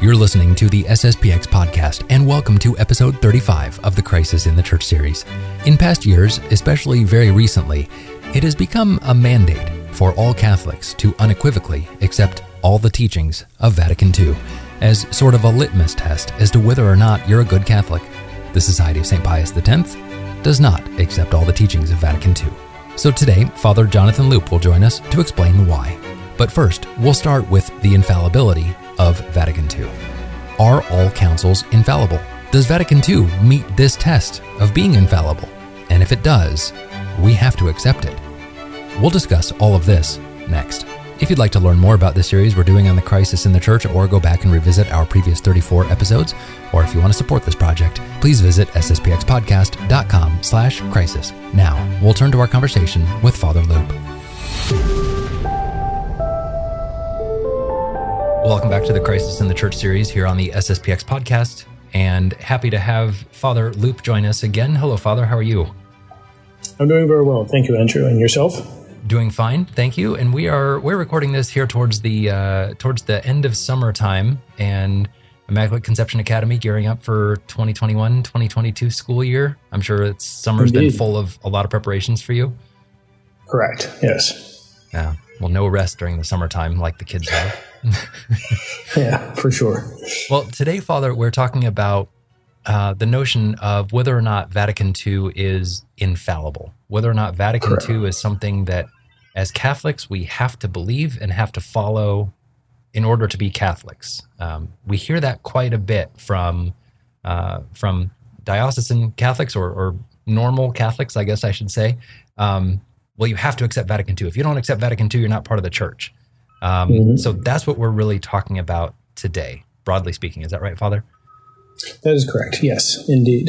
You're listening to the SSPX podcast, and welcome to episode 35 of the Crisis in the Church series. In past years, especially very recently, it has become a mandate for all Catholics to unequivocally accept all the teachings of Vatican II as sort of a litmus test as to whether or not you're a good Catholic. The Society of St. Pius X does not accept all the teachings of Vatican II. So today, Father Jonathan Loop will join us to explain why. But first, we'll start with the infallibility of Vatican II. Are all councils infallible? Does Vatican II meet this test of being infallible? And if it does, we have to accept it. We'll discuss all of this next. If you'd like to learn more about this series we're doing on the crisis in the church or go back and revisit our previous 34 episodes, or if you want to support this project, please visit sspxpodcast.com slash crisis. Now, we'll turn to our conversation with Father Loop. Welcome back to the Crisis in the Church series here on the SSPX podcast, and happy to have Father Loop join us again. Hello, Father. How are you? I'm doing very well, thank you, Andrew. And yourself? Doing fine, thank you. And we are we're recording this here towards the uh, towards the end of summertime, and Immaculate Conception Academy gearing up for 2021 2022 school year. I'm sure it's summer's Indeed. been full of a lot of preparations for you. Correct. Yes. Yeah. Well, no rest during the summertime like the kids have. yeah, for sure. Well, today, Father, we're talking about uh, the notion of whether or not Vatican II is infallible, whether or not Vatican Correct. II is something that, as Catholics, we have to believe and have to follow in order to be Catholics. Um, we hear that quite a bit from uh, from diocesan Catholics or, or, normal Catholics, I guess I should say. Um, well, you have to accept Vatican II. If you don't accept Vatican II, you're not part of the church. Um, mm-hmm. So that's what we're really talking about today, broadly speaking. Is that right, Father? That is correct. Yes, indeed.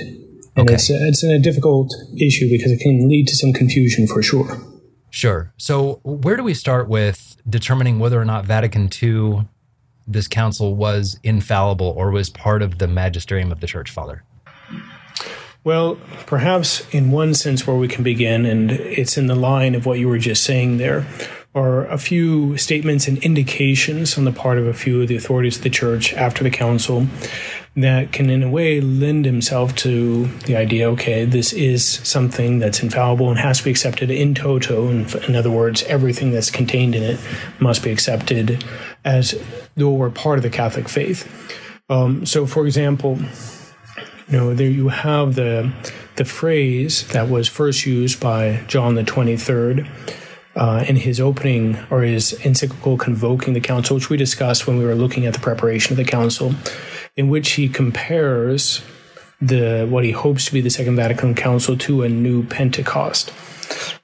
And okay. it's, it's a difficult issue because it can lead to some confusion for sure. Sure. So, where do we start with determining whether or not Vatican II, this council, was infallible or was part of the magisterium of the church, Father? Well, perhaps in one sense where we can begin, and it's in the line of what you were just saying there, are a few statements and indications on the part of a few of the authorities of the church after the council that can, in a way, lend himself to the idea okay, this is something that's infallible and has to be accepted in toto. In, in other words, everything that's contained in it must be accepted as though we're part of the Catholic faith. Um, so, for example, you know, there you have the the phrase that was first used by John the Twenty Third. Uh, in his opening or his encyclical convoking the council, which we discussed when we were looking at the preparation of the council, in which he compares the what he hopes to be the Second Vatican Council to a new Pentecost.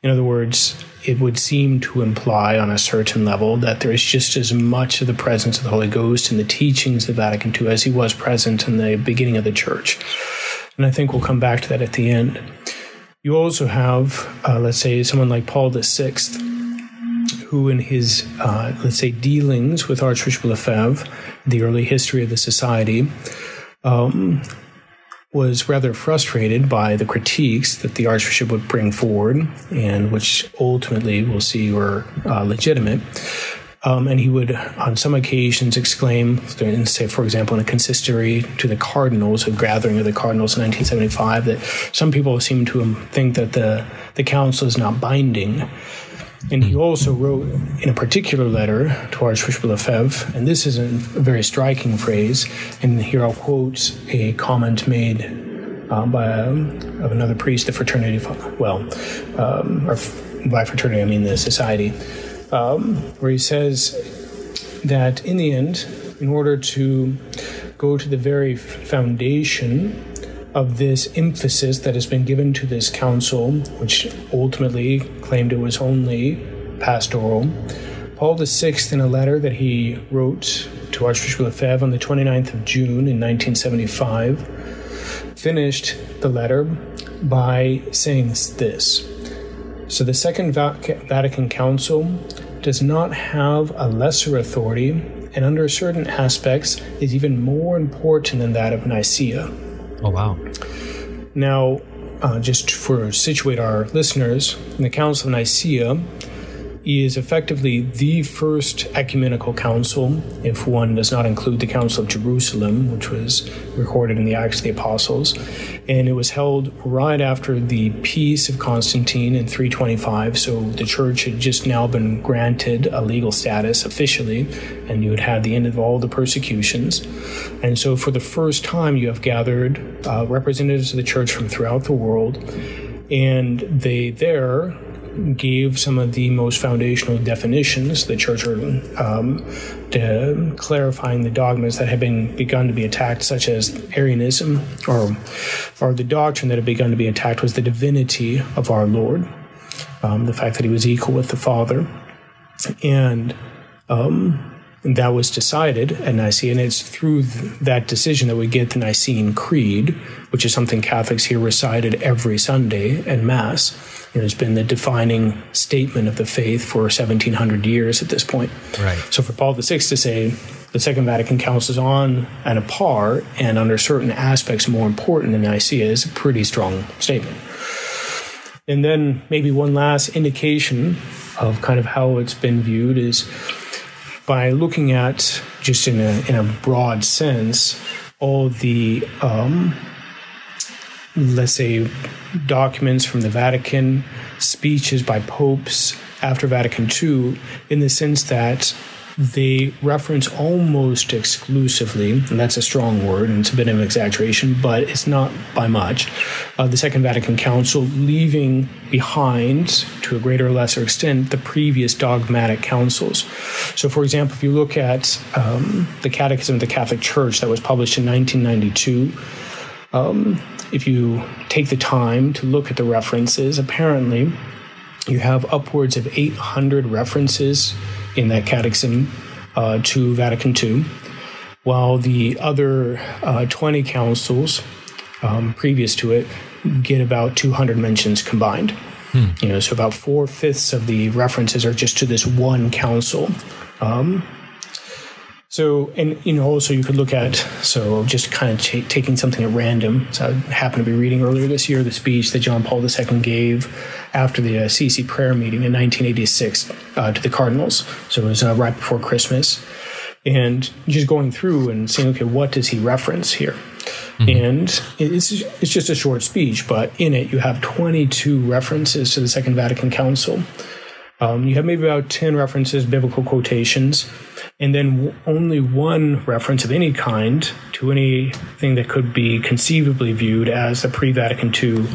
In other words, it would seem to imply on a certain level that there is just as much of the presence of the Holy Ghost in the teachings of Vatican II as he was present in the beginning of the church. And I think we'll come back to that at the end. You also have, uh, let's say, someone like Paul VI, who, in his, uh, let's say, dealings with Archbishop Lefebvre, the early history of the society, um, was rather frustrated by the critiques that the Archbishop would bring forward, and which ultimately we'll see were uh, legitimate. Um, and he would, on some occasions, exclaim, say, for example, in a consistory to the cardinals, a gathering of the cardinals in 1975, that some people seem to think that the, the council is not binding. And he also wrote in a particular letter to Archbishop Lefebvre, and this is a very striking phrase, and here I'll quote a comment made uh, by um, of another priest, the fraternity, well, um, or by fraternity I mean the society, um, where he says that in the end, in order to go to the very foundation of this emphasis that has been given to this council, which ultimately claimed it was only pastoral. Paul VI, in a letter that he wrote to Archbishop Lefebvre on the 29th of June in 1975, finished the letter by saying this. So the Second Vatican Council does not have a lesser authority, and under certain aspects is even more important than that of Nicaea. Oh, wow. Now, uh, just for situate our listeners, in the Council of Nicaea, is effectively the first ecumenical council, if one does not include the Council of Jerusalem, which was recorded in the Acts of the Apostles. And it was held right after the Peace of Constantine in 325. So the church had just now been granted a legal status officially, and you had had the end of all the persecutions. And so for the first time, you have gathered uh, representatives of the church from throughout the world. And they there gave some of the most foundational definitions. The church are um, clarifying the dogmas that had been begun to be attacked, such as Arianism, or or the doctrine that had begun to be attacked was the divinity of our Lord, um, the fact that He was equal with the Father, and um, that was decided at Nicaea, and it's through th- that decision that we get the Nicene Creed, which is something Catholics hear recited every Sunday at Mass. It has been the defining statement of the faith for 1700 years at this point. Right. So for Paul VI to say the Second Vatican Council is on and a par, and under certain aspects more important than Nicaea, is a pretty strong statement. And then maybe one last indication of kind of how it's been viewed is by looking at just in a in a broad sense all the um, let's say documents from the Vatican, speeches by popes after Vatican II, in the sense that they reference almost exclusively, and that's a strong word and it's a bit of an exaggeration, but it's not by much, uh, the Second Vatican Council, leaving behind, to a greater or lesser extent, the previous dogmatic councils. So, for example, if you look at um, the Catechism of the Catholic Church that was published in 1992, um, if you take the time to look at the references, apparently you have upwards of 800 references in that catechism uh, to Vatican II, while the other uh, 20 councils um, previous to it get about 200 mentions combined. Hmm. You know, so about four fifths of the references are just to this one council. Um, so, and you know, also you could look at so just kind of t- taking something at random. So, I happened to be reading earlier this year the speech that John Paul II gave after the uh, Assisi prayer meeting in 1986 uh, to the cardinals. So it was uh, right before Christmas, and just going through and saying, okay, what does he reference here? Mm-hmm. And it's it's just a short speech, but in it you have 22 references to the Second Vatican Council. Um, you have maybe about 10 references, biblical quotations, and then w- only one reference of any kind to anything that could be conceivably viewed as a pre Vatican II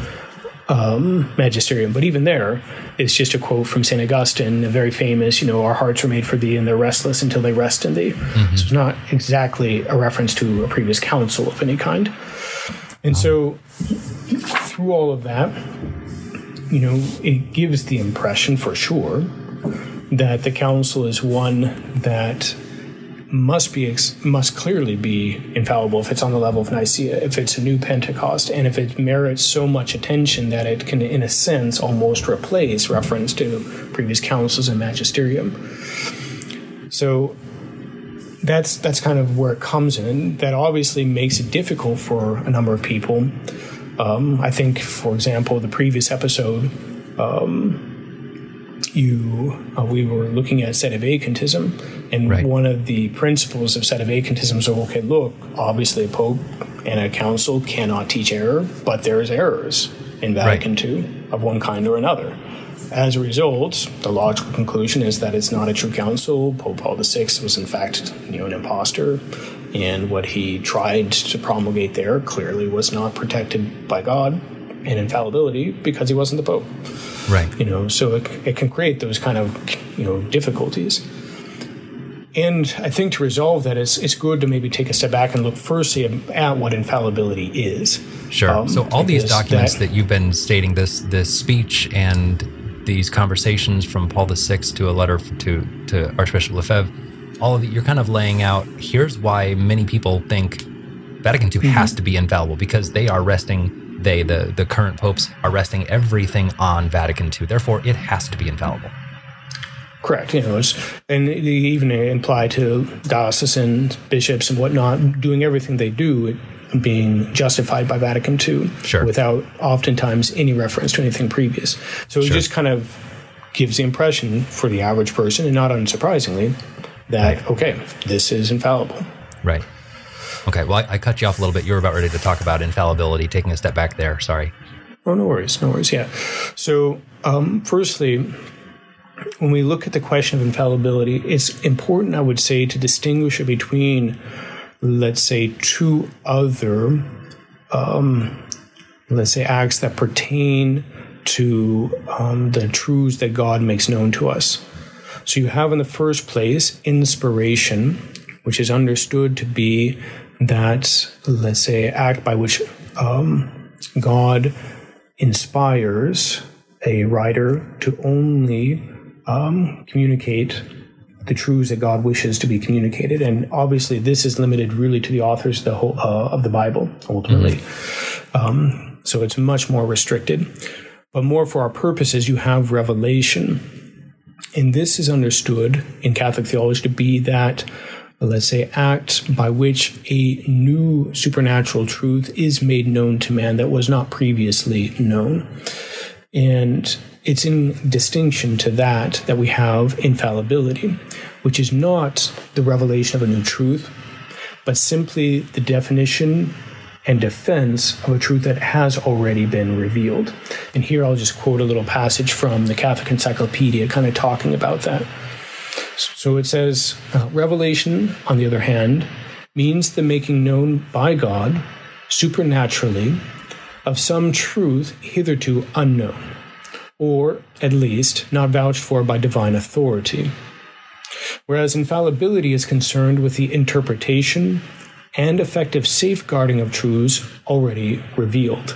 um, magisterium. But even there, it's just a quote from St. Augustine, a very famous, you know, our hearts are made for thee and they're restless until they rest in thee. Mm-hmm. So it's not exactly a reference to a previous council of any kind. And so through all of that, you know, it gives the impression for sure that the council is one that must be must clearly be infallible if it's on the level of Nicaea, if it's a new Pentecost, and if it merits so much attention that it can, in a sense, almost replace reference to previous councils and magisterium. So that's that's kind of where it comes in. That obviously makes it difficult for a number of people. Um, I think, for example, the previous episode. Um, you uh, we were looking at sedevacantism, and right. one of the principles of sedevacantism is okay, look, obviously a pope and a council cannot teach error, but there's errors in Vatican right. II of one kind or another. As a result, the logical conclusion is that it's not a true council. Pope Paul VI was in fact, you know, an impostor, and what he tried to promulgate there clearly was not protected by God and infallibility because he wasn't the Pope. Right. You know, so it, it can create those kind of, you know, difficulties. And I think to resolve that, it's, it's good to maybe take a step back and look firstly at what infallibility is. Sure. Um, so all these documents that, that, you've been stating, this this speech and these conversations from Paul VI to a letter to to Archbishop Lefebvre, all of it, you're kind of laying out. Here's why many people think Vatican II mm-hmm. has to be infallible because they are resting they, the, the current popes, are resting everything on Vatican II. Therefore, it has to be infallible. Correct. You know, and they even imply to diocesan bishops and whatnot doing everything they do being justified by Vatican II sure. without oftentimes any reference to anything previous. So sure. it just kind of gives the impression for the average person, and not unsurprisingly, that, right. okay, this is infallible. Right. Okay, well, I, I, cut you off a little bit. You were about ready to talk about infallibility, taking a step back there. Sorry. Oh, no worries. No worries. Yeah. So, um, firstly, when we look at the question of infallibility, it's important, I would say, to distinguish between, let's say, two other, um, let's say, acts that pertain to um, the truths that God makes known to us. So you have, in the first place, inspiration, which is understood to be that, let's say, act by which um, God inspires a writer to only um, communicate the truths that God wishes to be communicated. And obviously, this is limited really to the authors of the, whole, uh, of the Bible, ultimately. Mm-hmm. Um, so it's much more restricted. But more for our purposes, you have revelation. And this is understood in Catholic theology to be that let's say, act by which a new supernatural truth is made known to man that was not previously known. And it's in distinction to that that we have infallibility, which is not the revelation of a new truth, but simply the definition and defense of a truth that has already been revealed. And here I'll just quote a little passage from the Catholic Encyclopedia, kind of talking about that. So it says, uh, Revelation, on the other hand, means the making known by God supernaturally of some truth hitherto unknown, or at least not vouched for by divine authority. Whereas infallibility is concerned with the interpretation and effective safeguarding of truths already revealed.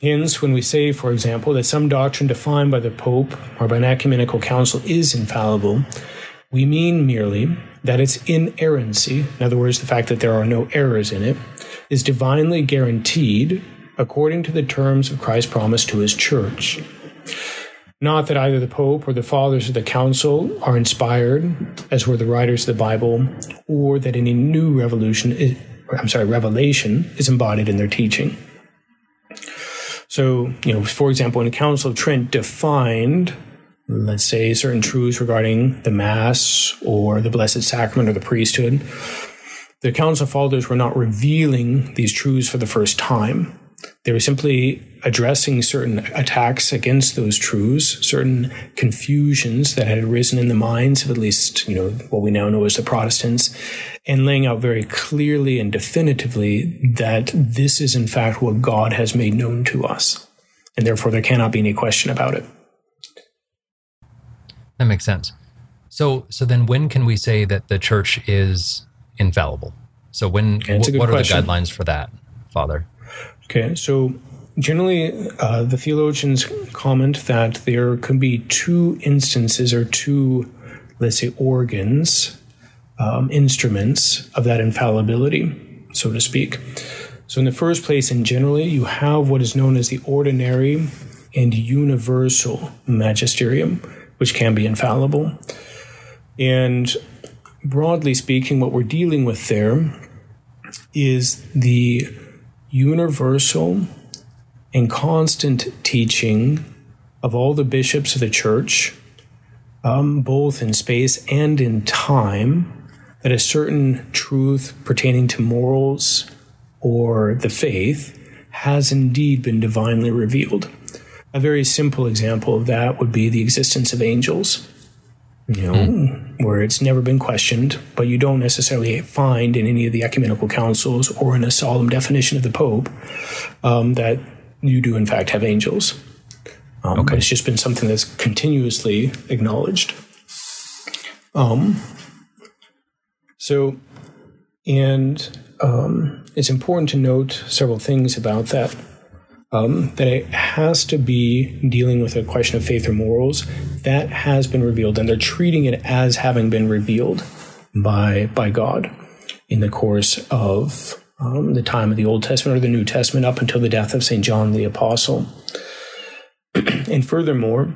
Hence, when we say, for example, that some doctrine defined by the Pope or by an ecumenical council is infallible, we mean merely that its inerrancy, in other words, the fact that there are no errors in it, is divinely guaranteed according to the terms of Christ's promise to his church. Not that either the Pope or the Fathers of the Council are inspired, as were the writers of the Bible, or that any new revolution, is, I'm sorry, revelation is embodied in their teaching. So, you know, for example, when the Council of Trent defined, let's say, certain truths regarding the Mass or the Blessed Sacrament or the priesthood, the Council Fathers were not revealing these truths for the first time. They were simply addressing certain attacks against those truths, certain confusions that had arisen in the minds of at least, you know, what we now know as the Protestants, and laying out very clearly and definitively that this is in fact what God has made known to us. And therefore there cannot be any question about it. That makes sense. So so then when can we say that the church is infallible? So when what, what are the guidelines for that, Father? Okay, so generally, uh, the theologians comment that there can be two instances or two, let's say, organs, um, instruments of that infallibility, so to speak. So, in the first place, and generally, you have what is known as the ordinary and universal magisterium, which can be infallible. And broadly speaking, what we're dealing with there is the universal and constant teaching of all the bishops of the church, um, both in space and in time, that a certain truth pertaining to morals or the faith has indeed been divinely revealed. A very simple example of that would be the existence of angels you know, mm. where it's never been questioned, but you don't necessarily find in any of the ecumenical councils or in a solemn definition of the Pope um, that you do, in fact, have angels. Um, okay. But it's just been something that's continuously acknowledged. Um, so, and um, it's important to note several things about that um, that it has to be dealing with a question of faith or morals that has been revealed, and they're treating it as having been revealed by by God in the course of um, the time of the Old Testament or the New Testament up until the death of Saint John the Apostle. and furthermore,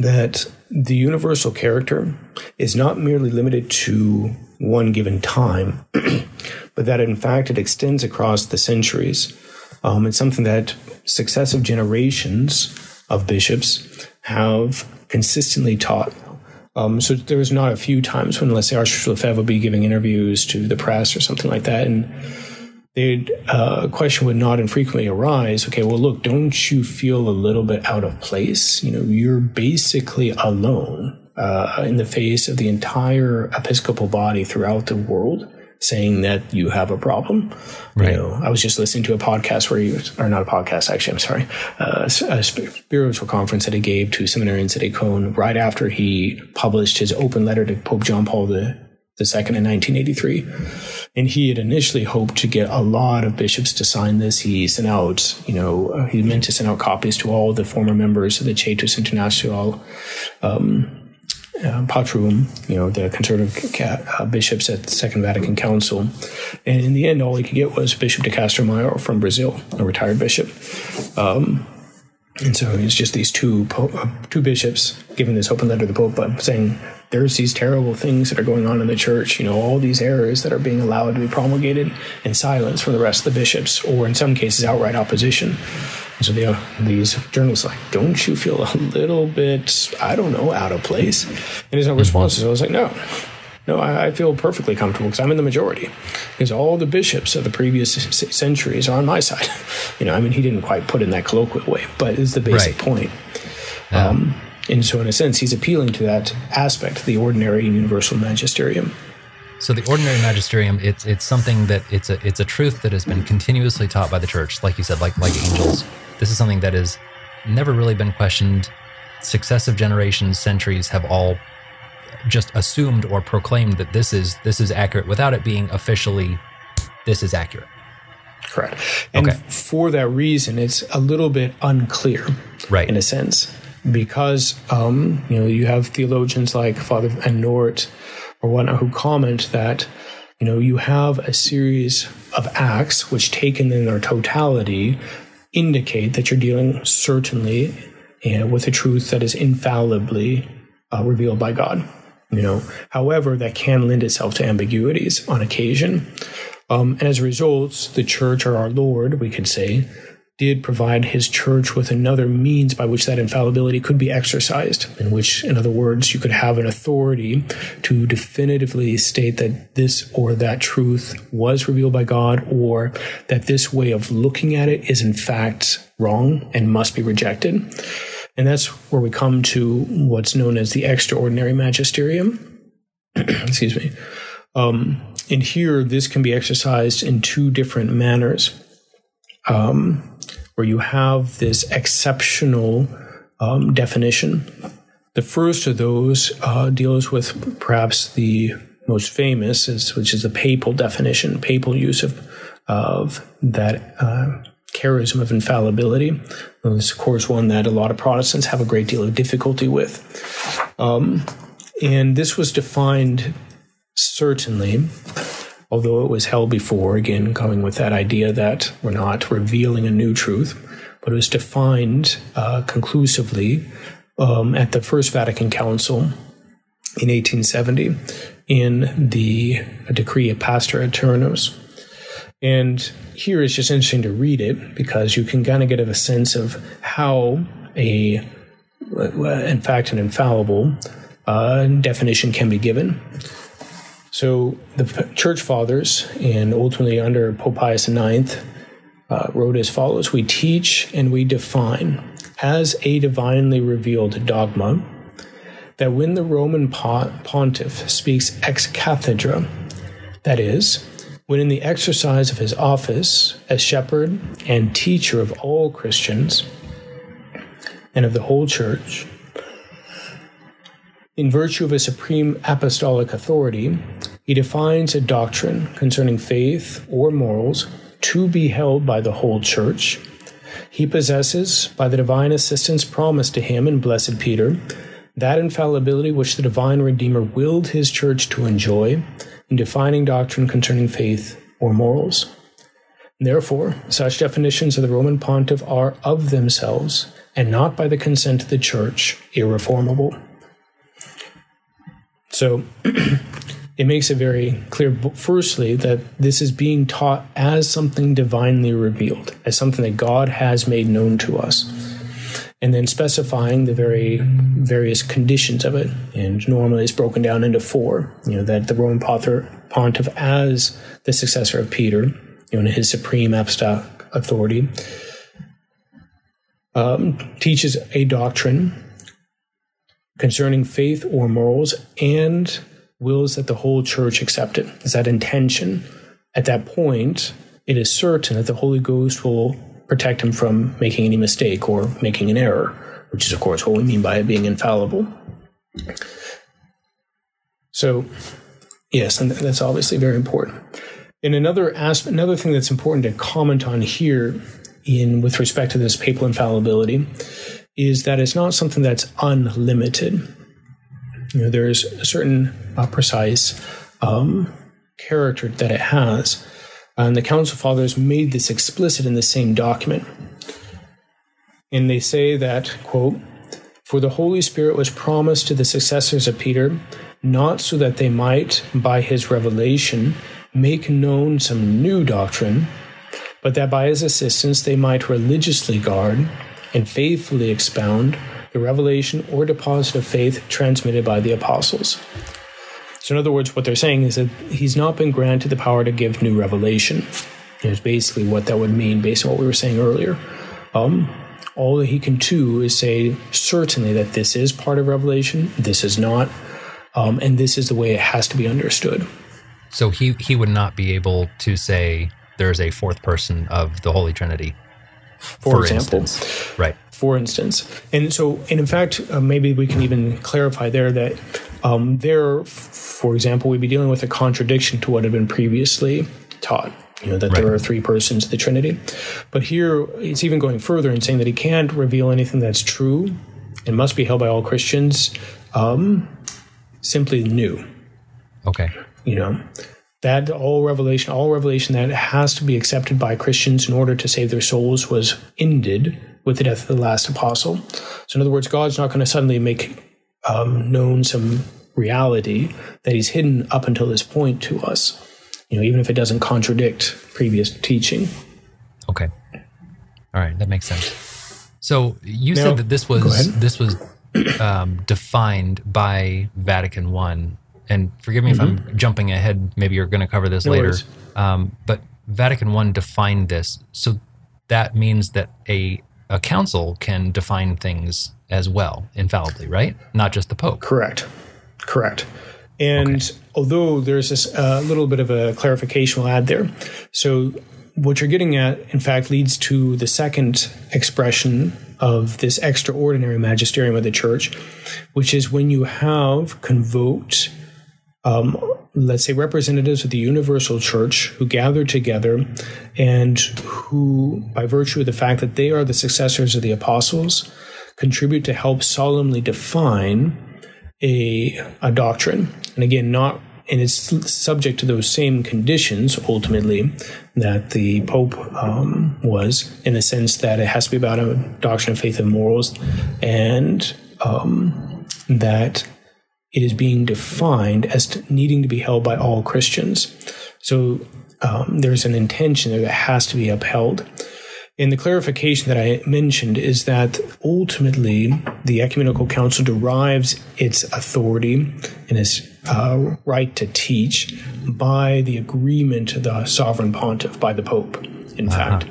that the universal character is not merely limited to one given time, but that in fact it extends across the centuries. Um, it's something that successive generations of bishops have consistently taught. Um, so there was not a few times when, let's say, Archbishop Lefebvre would be giving interviews to the press or something like that, and they'd uh, question would not infrequently arise. Okay, well, look, don't you feel a little bit out of place? You know, you're basically alone uh, in the face of the entire Episcopal body throughout the world saying that you have a problem. Right. You know, I was just listening to a podcast where he was, or not a podcast, actually, I'm sorry, uh, a spiritual conference that he gave to seminarians at Écône right after he published his open letter to Pope John Paul II the second in 1983. And he had initially hoped to get a lot of bishops to sign this. He sent out, you know, uh, he meant to send out copies to all the former members of the Coetus International, um, uh, Patrum, you know, the conservative uh, bishops at the Second Vatican Council. And in the end, all he could get was Bishop de Castro Mayer from Brazil, a retired bishop. Um, and so it's just these two uh, two bishops giving this open letter to the Pope, but saying there's these terrible things that are going on in the church, you know, all these errors that are being allowed to be promulgated in silence from the rest of the bishops, or in some cases, outright opposition. So the, these journalists like, don't you feel a little bit, I don't know, out of place? And there's no response. So I was like, no, no, I, I feel perfectly comfortable because I'm in the majority. Because all the bishops of the previous centuries are on my side. You know, I mean, he didn't quite put it in that colloquial way, but it's the basic right. point. Yeah. Um, and so, in a sense, he's appealing to that aspect, the ordinary and universal magisterium. So the ordinary magisterium, it's it's something that it's a it's a truth that has been continuously taught by the church, like you said, like like angels. This is something that has never really been questioned. Successive generations, centuries have all just assumed or proclaimed that this is this is accurate without it being officially this is accurate. Correct. And okay. for that reason, it's a little bit unclear, right? In a sense, because um, you know you have theologians like Father Van Noort or whatnot who comment that you know you have a series of acts which, taken in their totality, indicate that you're dealing certainly you know, with a truth that is infallibly uh, revealed by God. You know, however, that can lend itself to ambiguities on occasion. Um, and as a result, the church or our Lord, we could say, did provide his church with another means by which that infallibility could be exercised, in which, in other words, you could have an authority to definitively state that this or that truth was revealed by God, or that this way of looking at it is in fact wrong and must be rejected. And that's where we come to what's known as the extraordinary magisterium. Excuse me. Um, and here, this can be exercised in two different manners, um, where you have this exceptional um, definition. The first of those uh, deals with perhaps the most famous, is, which is the papal definition, papal use of, of that uh, charism of infallibility. It's, of course, one that a lot of Protestants have a great deal of difficulty with. Um, and this was defined certainly, although it was held before, again, coming with that idea that we're not revealing a new truth, but it was defined uh, conclusively um, at the First Vatican Council in 1870 in the Decree of Pastor Aeternus. And here it's just interesting to read it because you can kind of get a sense of how a, in fact, an infallible uh, definition can be given. So the church fathers, and ultimately under Pope Pius IX, uh, wrote as follows We teach and we define as a divinely revealed dogma that when the Roman pontiff speaks ex cathedra, that is, when in the exercise of his office as shepherd and teacher of all Christians and of the whole church, in virtue of his supreme apostolic authority, he defines a doctrine concerning faith or morals to be held by the whole church. He possesses, by the divine assistance promised to him in Blessed Peter, that infallibility which the divine Redeemer willed his church to enjoy in defining doctrine concerning faith or morals. Therefore, such definitions of the Roman pontiff are of themselves, and not by the consent of the church, irreformable. So, it makes it very clear, firstly, that this is being taught as something divinely revealed, as something that God has made known to us. and then specifying the very various conditions of it. And normally it's broken down into four. You know that the Roman pontiff, as the successor of Peter, you know, in his supreme apostolic authority, um, teaches a doctrine concerning faith or morals and wills that the whole church accept it. Is that intention? At that point, it is certain that the Holy Ghost will protect him from making any mistake or making an error, which is, of course, what we mean by it being infallible. So, yes, and that's obviously very important. And another aspect, another thing that's important to comment on here, in with respect to this papal infallibility, is that it's not something that's unlimited. You know, there's a certain uh, precise um, character that it has, and the Council Fathers made this explicit in the same document. And they say that, quote, For the Holy Spirit was promised to the successors of Peter, not so that they might, by his revelation, make known some new doctrine, but that by his assistance they might religiously guard and faithfully expound the revelation or deposit of faith transmitted by the apostles. So, in other words, what they're saying is that he's not been granted the power to give new revelation. Is basically what that would mean based on what we were saying earlier. Um, all that he can do is say certainly that this is part of revelation, this is not, um, and this is the way it has to be understood. So he he would not be able to say there's a fourth person of the Holy Trinity. For, for example, instance. right? For instance, and so, and in fact, uh, maybe we can even clarify there that um, there, for example, we'd be dealing with a contradiction to what had been previously taught. You know that right. there are three persons, the Trinity, but here it's even going further and saying that he can't reveal anything that's true and must be held by all Christians um, simply new. Okay you know that all revelation all revelation that has to be accepted by christians in order to save their souls was ended with the death of the last apostle. So in other words god's not going to suddenly make um, known some reality that he's hidden up until this point to us you know even if it doesn't contradict previous teaching. Okay. All right that makes sense. So you now, said that this was this was um, defined by vatican one and forgive me mm-hmm. if I'm jumping ahead. Maybe you're going to cover this no later. Um, but Vatican I defined this, so that means that a a council can define things as well, infallibly, right? Not just the Pope. Correct. Correct. And okay. although there's this uh, little bit of a clarification we'll add there. So what you're getting at, in fact, leads to the second expression of this extraordinary magisterium of the church, which is when you have convoked um, let's say, representatives of the universal church who gather together and who, by virtue of the fact that they are the successors of the apostles, contribute to help solemnly define a, a doctrine. And again, not and it's subject to those same conditions ultimately that the Pope um, was, in the sense that it has to be about a doctrine of faith and morals, and um, that it is being defined as needing to be held by all Christians. So um, there's an intention there that has to be upheld. And the clarification that I mentioned is that ultimately the Ecumenical Council derives its authority and its uh, right to teach by the agreement of the sovereign pontiff, by the Pope, in uh-huh. fact.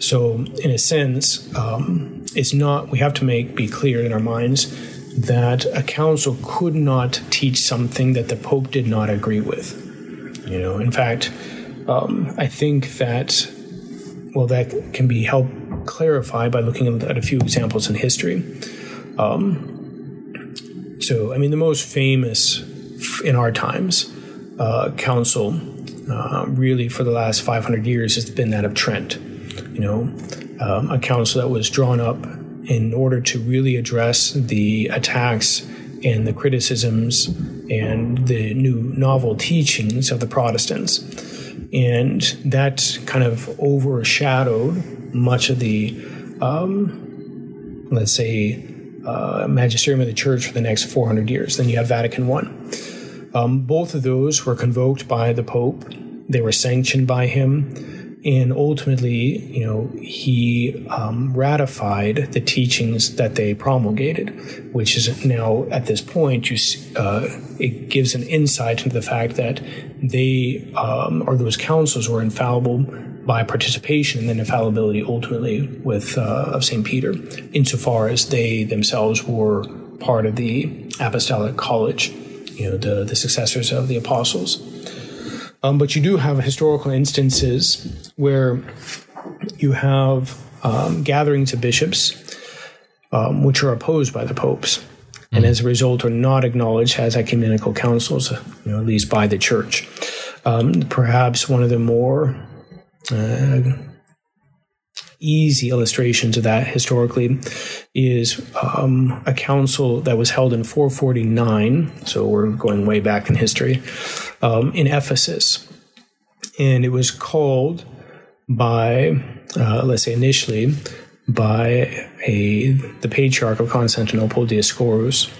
So, in a sense, um, it's not, we have to make, be clear in our minds that a council could not teach something that the Pope did not agree with. You know, in fact, um, I think that well, that can be helped clarify by looking at a few examples in history. Um, so, I mean, the most famous in our times uh, council, uh, really for the last 500 years, has been that of Trent. You know, um, a council that was drawn up in order to really address the attacks and the criticisms and the new novel teachings of the Protestants. And that kind of overshadowed much of the, um, let's say, uh, magisterium of the church for the next 400 years. Then you have Vatican I. Um, both of those were convoked by the Pope, they were sanctioned by him and ultimately, you know, he um, ratified the teachings that they promulgated, which is now at this point, you uh, it gives an insight into the fact that they um, or those councils were infallible by participation and then infallibility ultimately with uh, of Saint Peter, insofar as they themselves were part of the apostolic college, you know, the the successors of the apostles. Um, but you do have historical instances where you have um, gatherings of bishops um, which are opposed by the popes, and as a result are not acknowledged as ecumenical councils, you know, at least by the church. Um, perhaps one of the more uh, easy illustrations of that historically is um, a council that was held in 449. So we're going way back in history um, in Ephesus. And it was called by, uh, let's say initially, by a the patriarch of Constantinople, Dioscorus,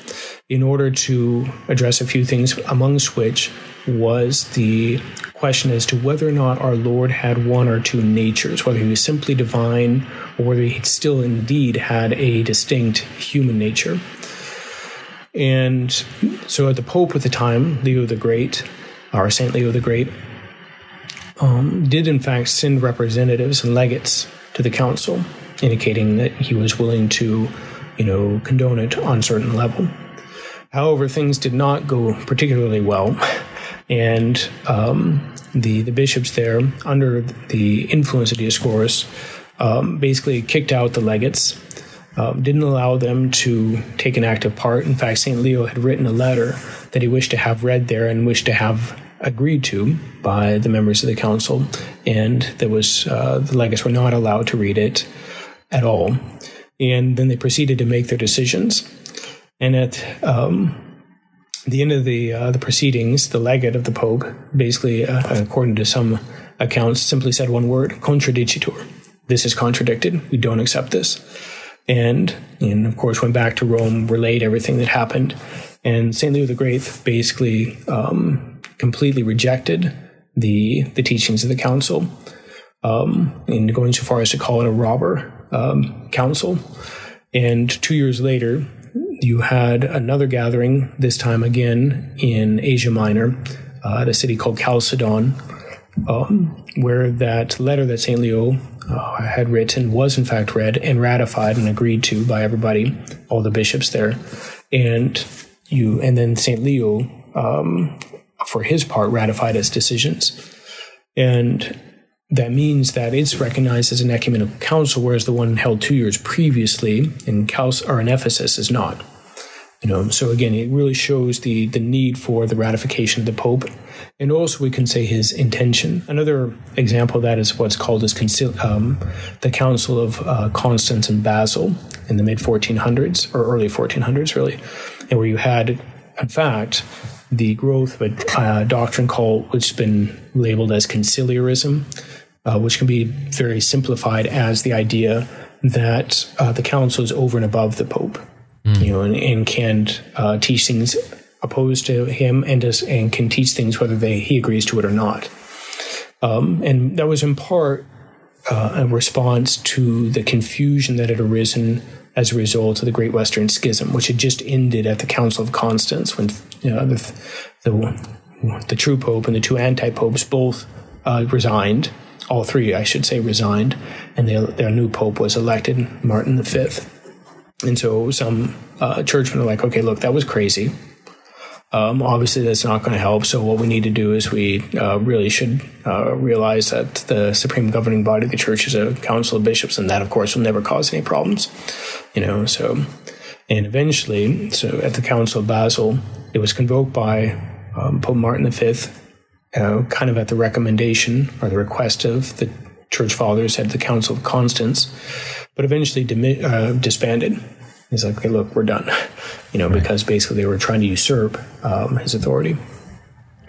in order to address a few things, amongst which was the question as to whether or not our Lord had one or two natures, whether he was simply divine or whether he still indeed had a distinct human nature. And so, the Pope at the time, Leo the Great, or Saint Leo the Great, um, did in fact send representatives and legates to the council, indicating that he was willing to, you know, condone it on a certain level. However, things did not go particularly well and um, the the bishops there, under the influence of Dioscorus, um, basically kicked out the legates. Um, didn't allow them to take an active part. In fact, St. Leo had written a letter that he wished to have read there and wished to have agreed to by the members of the council, and was uh, the legates were not allowed to read it at all. And then they proceeded to make their decisions. And at um, the end of the uh, the proceedings, the legate of the Pope, basically, uh, according to some accounts, simply said one word: "contradicitur." This is contradicted. We don't accept this. And, and of course, went back to Rome, relayed everything that happened, and Saint Leo the Great basically um, completely rejected the the teachings of the council, um, and going so far as to call it a robber um, council. And two years later, you had another gathering, this time again in Asia Minor, uh, at a city called Chalcedon, um, where that letter that St. Leo uh, had written was in fact read and ratified and agreed to by everybody, all the bishops there. And you, and then St. Leo, um, for his part, ratified its decisions. And that means that it's recognized as an ecumenical council, whereas the one held two years previously in Cal- or in Ephesus is not. You know, so again, it really shows the the need for the ratification of the Pope, and also we can say his intention. Another example of that is what's called as concil- um, the Council of uh, Constance and Basel in the mid 1400s or early 1400s, really, and where you had, in fact, the growth of a uh, doctrine called, which has been labeled as conciliarism, uh, which can be very simplified as the idea that uh, the council is over and above the pope, mm. you know, and, and can uh, teach things opposed to him, and does, and can teach things whether they he agrees to it or not. Um, and that was in part uh, a response to the confusion that had arisen as a result of the Great Western Schism, which had just ended at the Council of Constance when you know, the, the, the true pope and the two anti popes both uh, resigned all three, I should say, resigned, and their, their new pope was elected, Martin V. And so some uh, churchmen are like, okay, look, that was crazy. Um, obviously, that's not going to help. So, what we need to do is we uh, really should uh, realize that the supreme governing body of the church is a council of bishops, and that, of course, will never cause any problems. You know, so and eventually, so at the Council of Basel, it was convoked by um, Pope Martin V uh, kind of at the recommendation or the request of the church fathers at the Council of Constance, but eventually dimi- uh, disbanded. He's like, okay, look, we're done, you know, right. because basically they were trying to usurp um, his authority.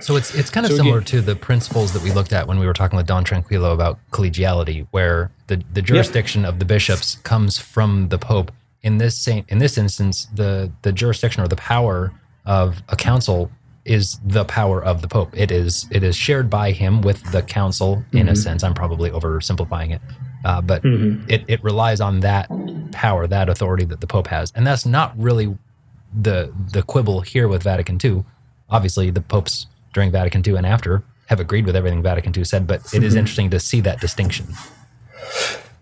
So it's it's kind of so similar again, to the principles that we looked at when we were talking with Don Tranquillo about collegiality, where the, the jurisdiction yep. of the bishops comes from the Pope. In this saint, in this instance, the the jurisdiction or the power of a council is the power of the Pope. It is it is shared by him with the council in mm-hmm. a sense. I'm probably oversimplifying it, uh, but mm-hmm. it it relies on that power, that authority that the Pope has, and that's not really the the quibble here with Vatican II. Obviously, the popes during Vatican II and after have agreed with everything Vatican II said, but it is mm-hmm. interesting to see that distinction.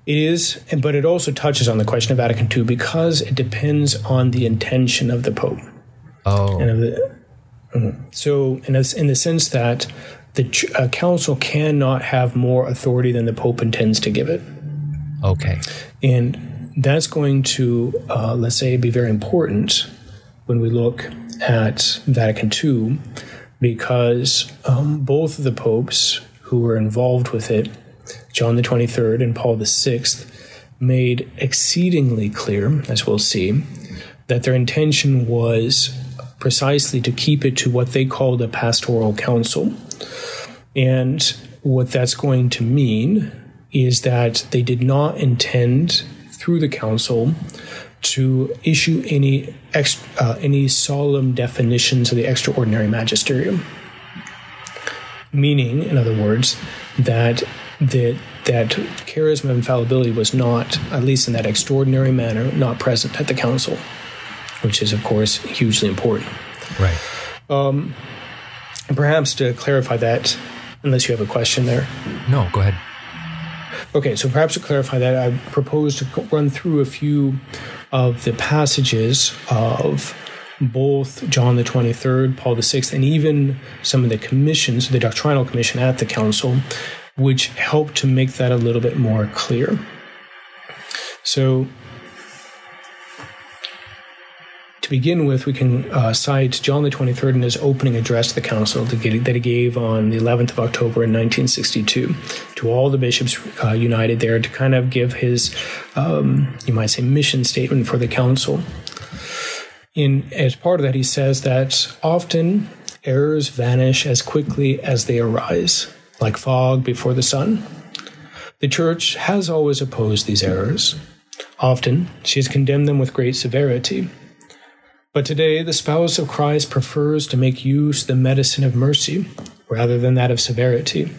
It is, but it also touches on the question of Vatican II because it depends on the intention of the Pope. Oh. The, mm-hmm. so, in, a, in the sense that the uh, council cannot have more authority than the Pope intends to give it. Okay. And that's going to, uh, let's say, be very important when we look at Vatican II, because um, both of the popes who were involved with it, John the 23rd and Paul the 6th, made exceedingly clear, as we'll see, that their intention was precisely to keep it to what they called the pastoral council. And what that's going to mean is that they did not intend through the council to issue any ex, uh, any solemn definitions of the extraordinary magisterium. Meaning, in other words, that that that charisma of infallibility was not, at least in that extraordinary manner, not present at the council, which is of course hugely important. Right. Um, and perhaps to clarify that, unless you have a question there. No, go ahead. Okay, so perhaps to clarify that, I propose to run through a few of the passages of both John the 23rd, Paul the 6th, and even some of the commissions, the doctrinal commission at the council, which help to make that a little bit more clear. So, to begin with, we can uh, cite John the 23rd in his opening address to the council that he gave on the 11th of October in 1962 to all the bishops uh, united there to kind of give his, um, you might say, mission statement for the council. In, as part of that, he says that often errors vanish as quickly as they arise, like fog before the sun. The church has always opposed these errors. Often, she has condemned them with great severity. But today, the spouse of Christ prefers to make use the medicine of mercy rather than that of severity.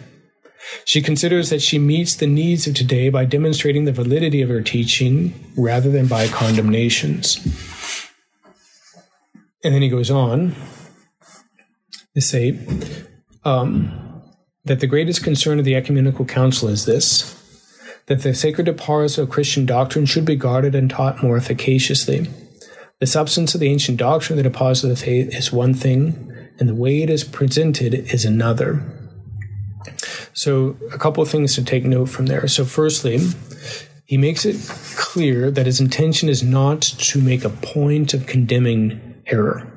She considers that she meets the needs of today by demonstrating the validity of her teaching rather than by condemnations. And then he goes on to say um, that the greatest concern of the ecumenical council is this that the sacred deposits of Christian doctrine should be guarded and taught more efficaciously the substance of the ancient doctrine, the deposit of the faith, is one thing, and the way it is presented is another. So, a couple of things to take note from there. So, firstly, he makes it clear that his intention is not to make a point of condemning error.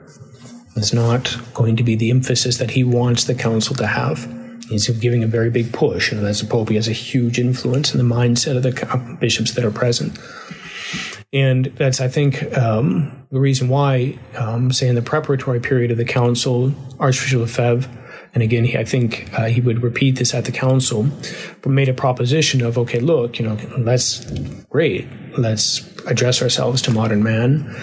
It's not going to be the emphasis that he wants the council to have. He's giving a very big push, and as a pope, he has a huge influence in the mindset of the bishops that are present. And that's, I think, um, the reason why, um, say, in the preparatory period of the council, Archbishop Lefebvre, and again, he, I think uh, he would repeat this at the council, but made a proposition of, okay, look, you know, that's great. Let's address ourselves to modern man.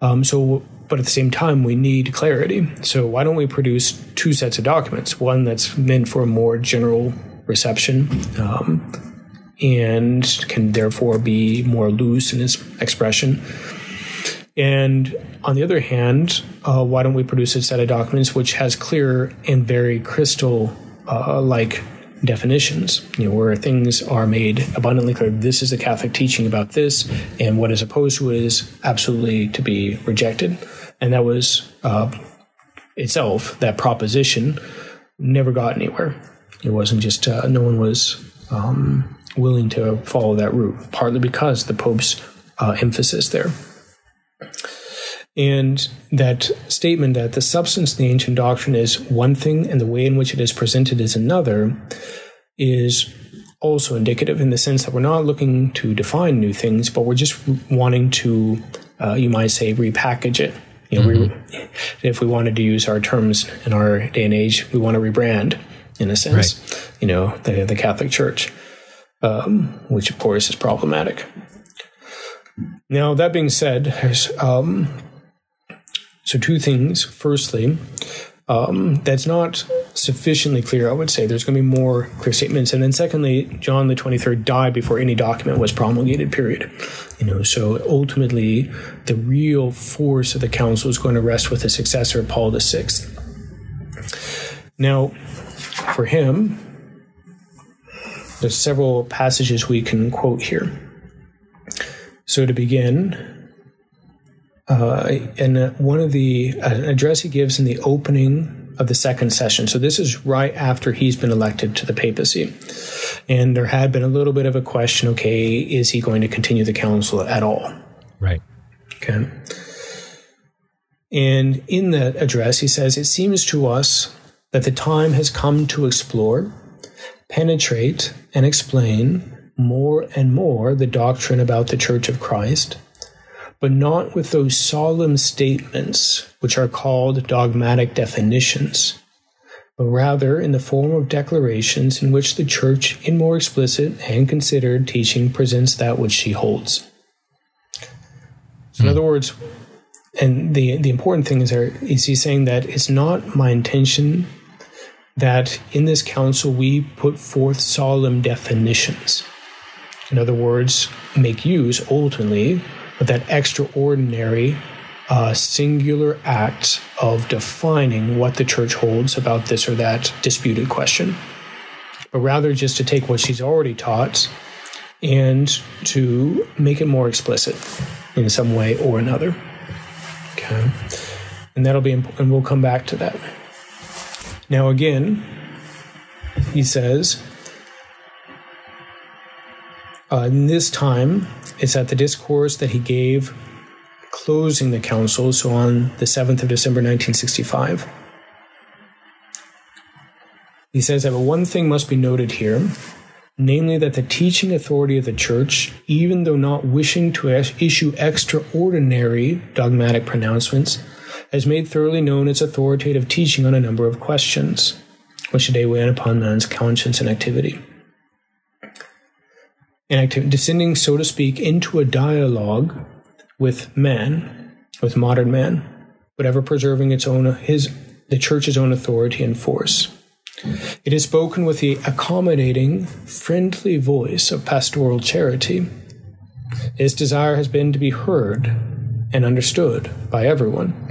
Um, so, but at the same time, we need clarity. So, why don't we produce two sets of documents? One that's meant for a more general reception, um, and can therefore be more loose in its expression. And on the other hand, uh, why don't we produce a set of documents which has clear and very crystal uh, like definitions, you know, where things are made abundantly clear. This is the Catholic teaching about this, and what is opposed to it is absolutely to be rejected. And that was uh, itself, that proposition never got anywhere. It wasn't just, uh, no one was um, willing to follow that route, partly because the Pope's uh, emphasis there. And that statement that the substance of the ancient doctrine is one thing and the way in which it is presented is another is also indicative in the sense that we're not looking to define new things, but we're just wanting to, uh, you might say, repackage it. You know, mm-hmm. we, if we wanted to use our terms in our day and age, we want to rebrand, in a sense, right. you know, the, the Catholic Church um, which of course is problematic. Now, that being said, there's um, so two things. Firstly, Um, that's not sufficiently clear, I would say. There's going to be more clear statements. And then, secondly, John the 23rd died before any document was promulgated, period. You know, so ultimately, the real force of the council is going to rest with the successor, Paul VI. Now, for him, there's several passages we can quote here. So to begin, uh, and one of the uh, address he gives in the opening of the second session. So this is right after he's been elected to the papacy, and there had been a little bit of a question. Okay, is he going to continue the council at all? Right. Okay. And in that address, he says, It seems to us that the time has come to explore, penetrate, and explain more and more the doctrine about the Church of Christ, but not with those solemn statements which are called dogmatic definitions, but rather in the form of declarations in which the Church, in more explicit and considered teaching, presents that which she holds. So, in hmm. other words, and the the important thing is there is he's saying that it's not my intention that in this council we put forth solemn definitions. In other words, make use ultimately of that extraordinary uh, singular act of defining what the church holds about this or that disputed question, but rather just to take what she's already taught and to make it more explicit in some way or another. Okay. And that'll be, and we'll come back to that. Now, again, he says, uh, in this time, it's at the discourse that he gave closing the council, so on the 7th of December 1965. He says that one thing must be noted here, namely that the teaching authority of the church, even though not wishing to issue extraordinary dogmatic pronouncements, has made thoroughly known its authoritative teaching on a number of questions, which today weigh in upon man's conscience and activity. And descending, so to speak, into a dialogue with man, with modern man, but ever preserving its own his the church's own authority and force. It is spoken with the accommodating, friendly voice of pastoral charity. Its desire has been to be heard and understood by everyone.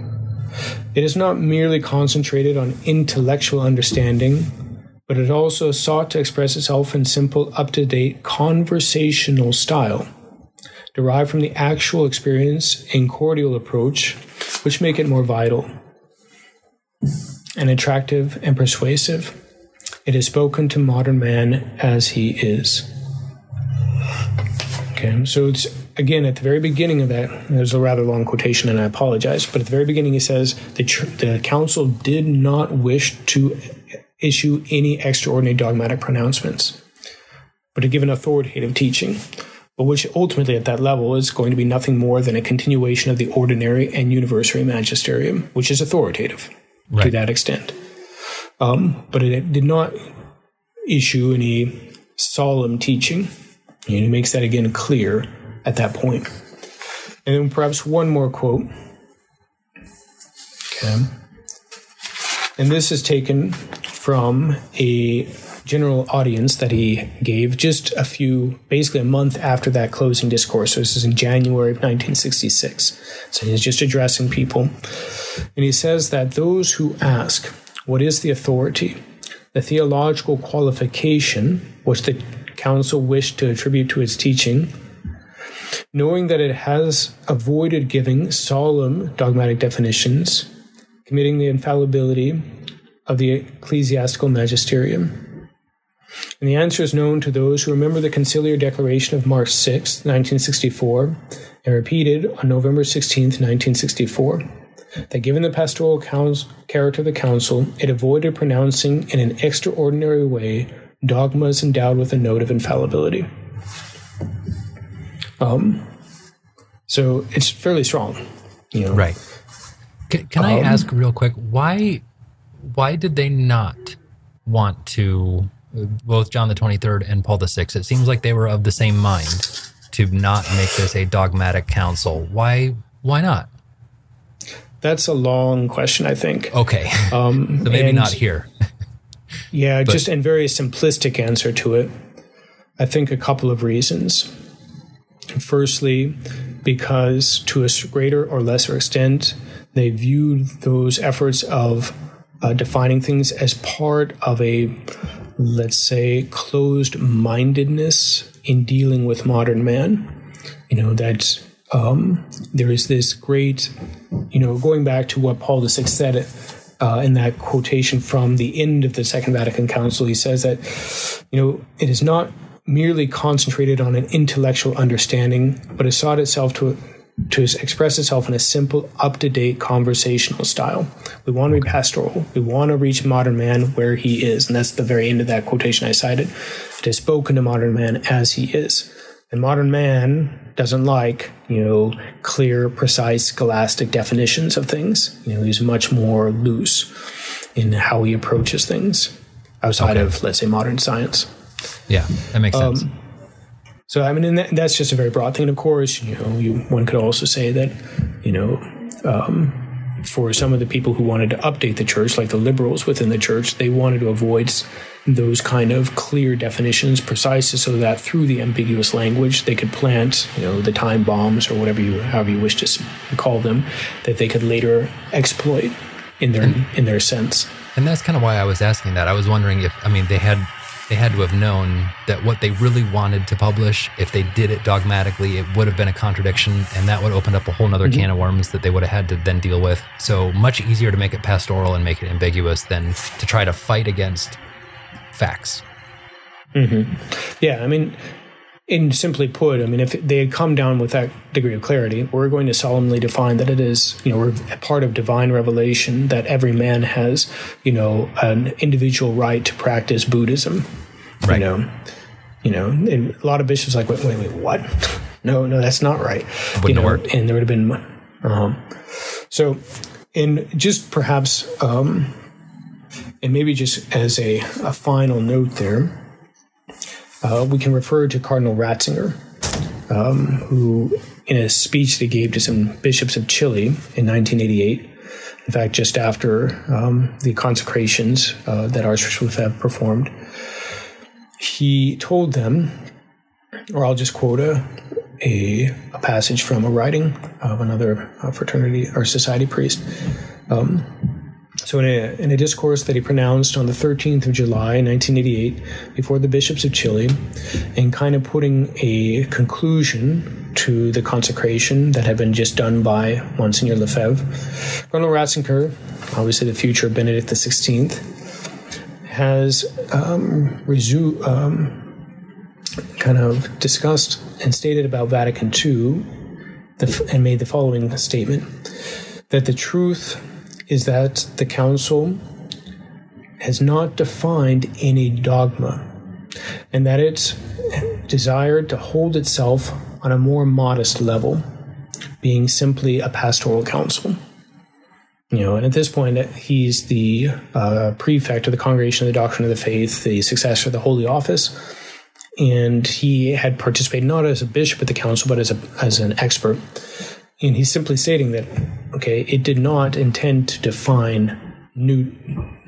It is not merely concentrated on intellectual understanding, but it also sought to express itself in simple, up to date conversational style, derived from the actual experience and cordial approach, which make it more vital and attractive and persuasive. It is spoken to modern man as he is. Okay, so it's again at the very beginning of that. There's a rather long quotation, and I apologize, but at the very beginning he says the the council did not wish to issue any extraordinary dogmatic pronouncements, but to give an authoritative teaching, but which ultimately at that level is going to be nothing more than a continuation of the ordinary and universary magisterium, which is authoritative right. to that extent. Um, but it did not issue any solemn teaching. And he makes that again clear at that point. And then perhaps one more quote. Okay. And this is taken from a general audience that he gave just a few, basically a month after that closing discourse. So this is in January of 1966. So he's just addressing people. And he says that those who ask, what is the authority? The theological qualification which the council wished to attribute to its teaching knowing that it has avoided giving solemn dogmatic definitions, committing the infallibility of the ecclesiastical magisterium. And the answer is known to those who remember the conciliar declaration of March 6, 1964, and repeated on November 16, 1964, that given the pastoral character of the council, it avoided pronouncing in an extraordinary way dogmas endowed with a note of infallibility. Um, so it's fairly strong, you know. Right. Can, can I um, ask real quick why why did they not want to both John the Twenty Third and Paul the Sixth? It seems like they were of the same mind to not make this a dogmatic council. Why why not? that's a long question, I think. Okay. Um, so maybe and, not here. yeah, but. just and very simplistic answer to it. I think a couple of reasons. Firstly, because to a greater or lesser extent, they viewed those efforts of uh, defining things as part of a, let's say, closed mindedness in dealing with modern man. You know, that um, there is this great, you know, going back to what Paul VI said uh, in that quotation from the end of the Second Vatican Council, he says that, you know, it is not merely concentrated on an intellectual understanding, but has sought itself to to express itself in a simple, up to date conversational style. We want to be pastoral. We want to reach modern man where he is. And that's the very end of that quotation I cited. It has spoken to modern man as he is. And modern man doesn't like, you know, clear, precise, scholastic definitions of things. You know, he's much more loose in how he approaches things outside okay. of, let's say, modern science. Yeah, that makes um, sense. So I mean, that, that's just a very broad thing. of course, you know, you, one could also say that, you know, um, for some of the people who wanted to update the church, like the liberals within the church, they wanted to avoid those kind of clear definitions, precise, so that through the ambiguous language they could plant, you know, the time bombs or whatever you, however you wish to call them, that they could later exploit in their and, in their sense. And that's kind of why I was asking that. I was wondering if, I mean, they had they had to have known that what they really wanted to publish, if they did it dogmatically, it would have been a contradiction, and that would open up a whole other mm-hmm. can of worms that they would have had to then deal with. So much easier to make it pastoral and make it ambiguous than to try to fight against facts. Mm-hmm. Yeah, I mean, in simply put, I mean, if they had come down with that degree of clarity, we're going to solemnly define that it is, you know, we're part of divine revelation that every man has, you know, an individual right to practice Buddhism. Right. You know, you know, and a lot of bishops like, wait, wait, wait, what? no, no, that's not right. Wouldn't you know, work. And there would have been, um, so, and just perhaps, um, and maybe just as a, a final note there, uh, we can refer to Cardinal Ratzinger, um, who, in a speech that he gave to some bishops of Chile in 1988, in fact, just after um, the consecrations uh, that Archbishop Lefebvre performed, he told them, or I'll just quote a, a, a passage from a writing of another uh, fraternity or society priest. Um, so, in a, in a, discourse that he pronounced on the 13th of July, 1988, before the bishops of Chile, and kind of putting a conclusion to the consecration that had been just done by Monsignor Lefebvre, Cardinal Ratzinger, obviously the future Benedict XVI, has um, um, kind of discussed and stated about Vatican II the, and made the following statement that the truth is that the Council has not defined any dogma and that it's desired to hold itself on a more modest level, being simply a pastoral council. You know, and at this point, he's the uh, prefect of the Congregation of the Doctrine of the Faith, the successor of the Holy Office, and he had participated not as a bishop at the council, but as a as an expert. And he's simply stating that, okay, it did not intend to define new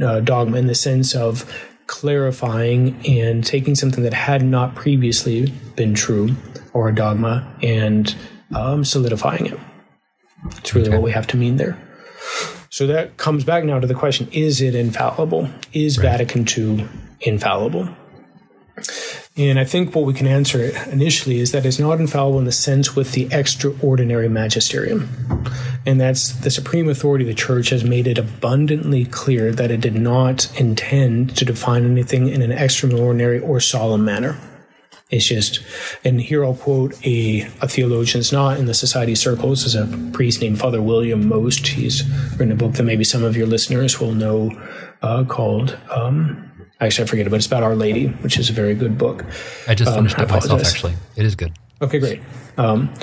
uh, dogma in the sense of clarifying and taking something that had not previously been true or a dogma and um, solidifying it. It's really okay. what we have to mean there. So that comes back now to the question is it infallible? Is right. Vatican II infallible? And I think what we can answer initially is that it's not infallible in the sense with the extraordinary magisterium. And that's the supreme authority of the church has made it abundantly clear that it did not intend to define anything in an extraordinary or solemn manner. It's just, and here I'll quote a, a theologian, it's not in the society circles, is a priest named Father William Most. He's written a book that maybe some of your listeners will know uh, called um, Actually, I forget it, but it's about Our Lady, which is a very good book. I just um, finished um, it myself. Actually, it is good. Okay, great. Um,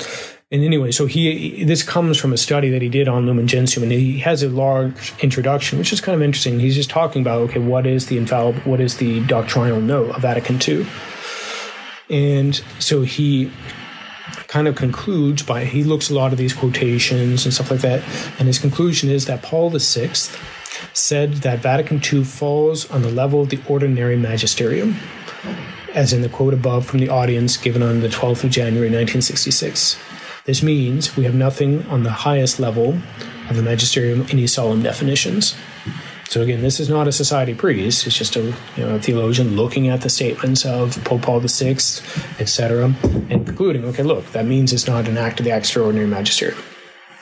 and anyway, so he this comes from a study that he did on Lumen Gentium, and he has a large introduction, which is kind of interesting. He's just talking about okay, what is the infallible, what is the doctrinal note of Vatican II, and so he kind of concludes by he looks a lot of these quotations and stuff like that, and his conclusion is that Paul VI said that Vatican II falls on the level of the ordinary magisterium, as in the quote above from the audience given on the 12th of January 1966. This means we have nothing on the highest level of the magisterium, any solemn definitions. So again, this is not a society priest. It's just a, you know, a theologian looking at the statements of Pope Paul VI, etc., and concluding, okay, look, that means it's not an act of the extraordinary magisterium.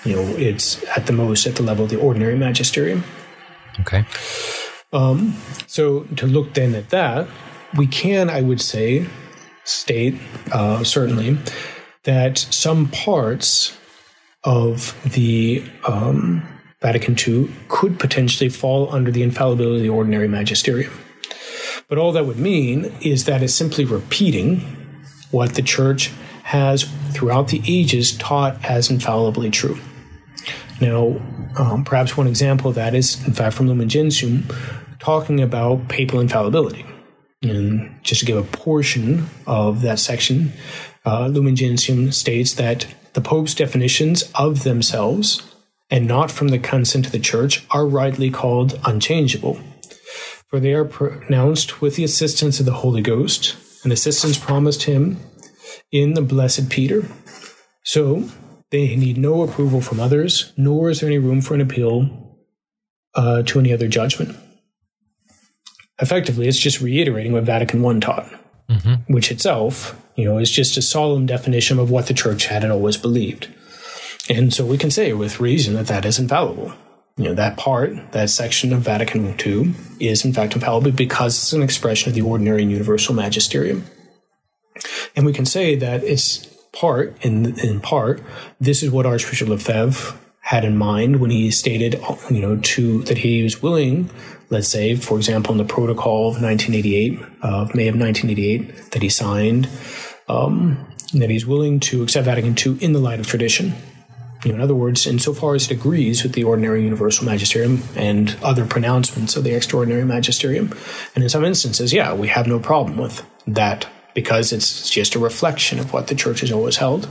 You know, it's at the most at the level of the ordinary magisterium. Okay. Um, so to look then at that, we can, I would say, state uh, certainly that some parts of the um, Vatican II could potentially fall under the infallibility of the ordinary magisterium. But all that would mean is that it's simply repeating what the church has throughout the ages taught as infallibly true. Now, um, perhaps one example of that is, in fact, from Lumen Gentium, talking about papal infallibility. And just to give a portion of that section, uh, Lumen Gentium states that the Pope's definitions of themselves and not from the consent of the Church are rightly called unchangeable. For they are pronounced with the assistance of the Holy Ghost, an assistance promised him in the blessed Peter. So they need no approval from others, nor is there any room for an appeal uh, to any other judgment. Effectively, it's just reiterating what Vatican I taught, mm-hmm. which itself, you know, is just a solemn definition of what the Church had and always believed. And so we can say with reason that that is infallible. You know, that part, that section of Vatican II is in fact infallible because it's an expression of the ordinary and universal magisterium. And we can say that it's part, in, in part, this is what Archbishop Lefebvre had in mind when he stated, you know, to that he was willing, let's say, for example, in the protocol of 1988, of May of 1988, that he signed, um, that he's willing to accept Vatican II in the light of tradition. You know, in other words, insofar as it agrees with the ordinary universal magisterium and other pronouncements of the extraordinary magisterium. And in some instances, yeah, we have no problem with that because it's just a reflection of what the church has always held.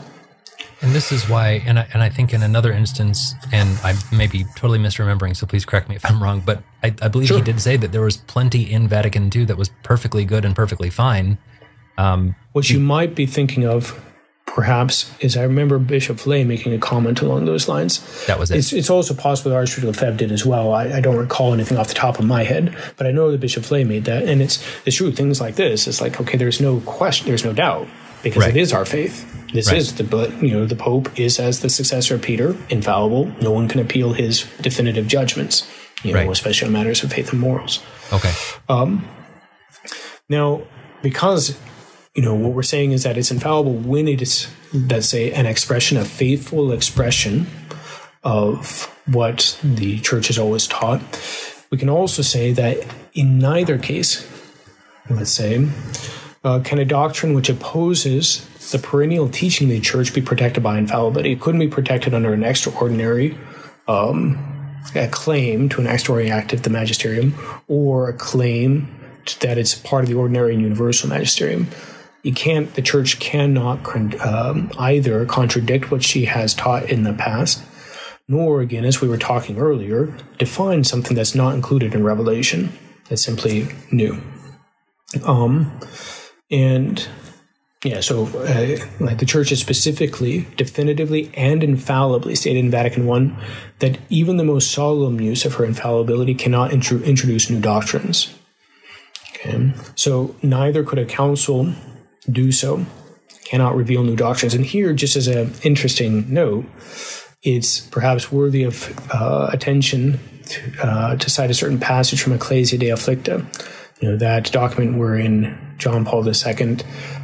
And this is why, and I, and I think in another instance, and I may be totally misremembering, so please correct me if I'm wrong, but I, I believe sure. he did say that there was plenty in Vatican II that was perfectly good and perfectly fine. Um, what you might be thinking of perhaps is I remember Bishop Fellay making a comment along those lines. That was it. It's, it's also possible that Archbishop Lefebvre did as well. I, I, don't recall anything off the top of my head, but I know that Bishop Fellay made that, and it's it's true. Things like this, it's like okay, there's no question, there's no doubt because right. it is our faith. This right. is the but you know the Pope is as the successor of Peter, infallible. No one can appeal his definitive judgments. You know, right. especially on matters of faith and morals. Okay. Um, now, because you know, what we're saying is that it's infallible when it is, let's say, an expression, a faithful expression of what the church has always taught. We can also say that in neither case, let's say, uh, can a doctrine which opposes the perennial teaching of the church be protected by infallibility. It couldn't be protected under an extraordinary um, a claim to an extraordinary act of the magisterium or a claim that it's part of the ordinary and universal magisterium you can't the church cannot um, either contradict what she has taught in the past nor again as we were talking earlier define something that's not included in revelation. That's simply new. Um and yeah so uh, like the church is specifically definitively and infallibly stated in vatican i that even the most solemn use of her infallibility cannot introduce new doctrines. Okay? So neither could a council do so, cannot reveal new doctrines. And here, just as an interesting note, it's perhaps worthy of uh, attention to, uh, to, cite a certain passage from Ecclesia Dei Adflicta. You know, that document wherein John Paul II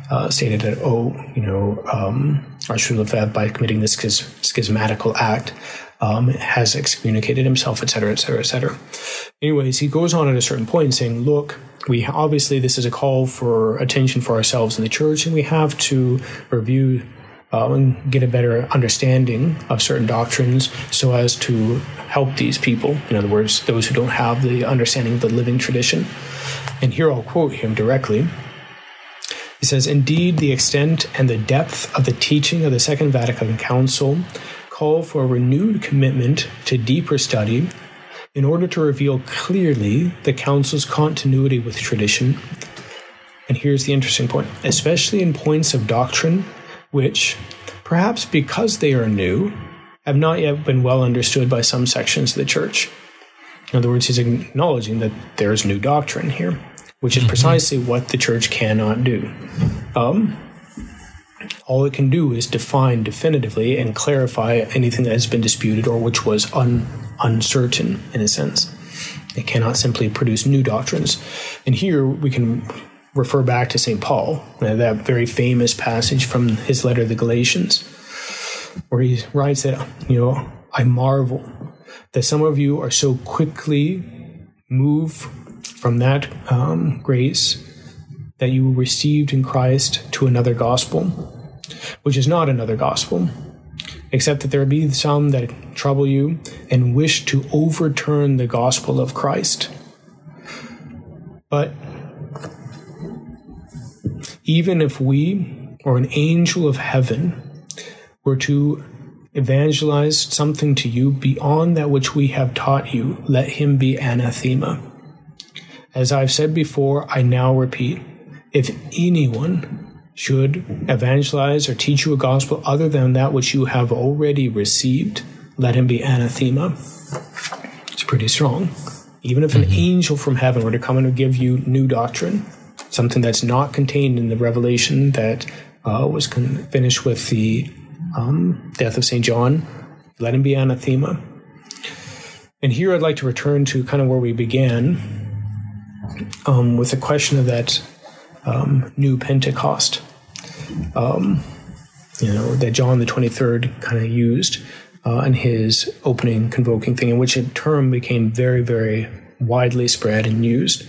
uh, stated that, oh, you know, um, Archbishop Lefebvre, by committing this schis- schismatical act, um, has excommunicated himself, etc., etc., etc. Anyways, he goes on at a certain point saying, look, we obviously this is a call for attention for ourselves in the church, and we have to review uh, and get a better understanding of certain doctrines so as to help these people. In other words, those who don't have the understanding of the living tradition. And here I'll quote him directly. He says, Indeed, the extent and the depth of the teaching of the Second Vatican Council call for a renewed commitment to deeper study in order to reveal clearly the Council's continuity with tradition. And here's the interesting point especially in points of doctrine, which, perhaps because they are new, have not yet been well understood by some sections of the Church. In other words, he's acknowledging that there's new doctrine here, which is precisely what the Church cannot do. Um, all it can do is define definitively and clarify anything that has been disputed or which was un, uncertain in a sense. It cannot simply produce new doctrines. And here we can refer back to St. Paul, that very famous passage from his letter to the Galatians, where he writes that, you know, I marvel that some of you are so quickly move from that um, grace that you received in Christ to another gospel which is not another gospel, except that there be some that trouble you and wish to overturn the gospel of Christ. But even if we or an angel of heaven were to evangelize something to you beyond that which we have taught you, let him be anathema. As I've said before, I now repeat if anyone should evangelize or teach you a gospel other than that which you have already received, let him be anathema. It's pretty strong. Even if an mm-hmm. angel from heaven were to come and give you new doctrine, something that's not contained in the revelation that uh, was con- finished with the um, death of St. John, let him be anathema. And here I'd like to return to kind of where we began um, with the question of that um, new Pentecost, um, you know, that John the 23rd kind of used uh, in his opening convoking thing, in which a term became very, very widely spread and used.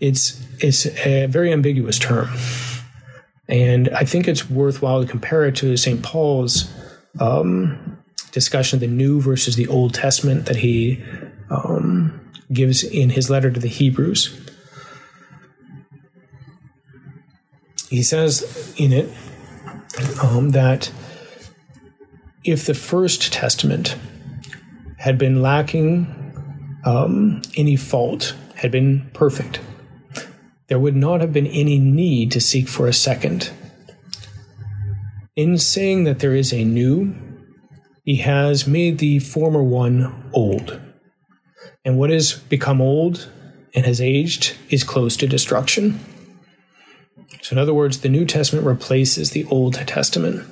It's, it's a very ambiguous term. And I think it's worthwhile to compare it to St. Paul's um, discussion of the New versus the Old Testament that he um, gives in his letter to the Hebrews. He says in it um, that if the first testament had been lacking um, any fault, had been perfect, there would not have been any need to seek for a second. In saying that there is a new, he has made the former one old. And what has become old and has aged is close to destruction. So, in other words, the New Testament replaces the Old Testament.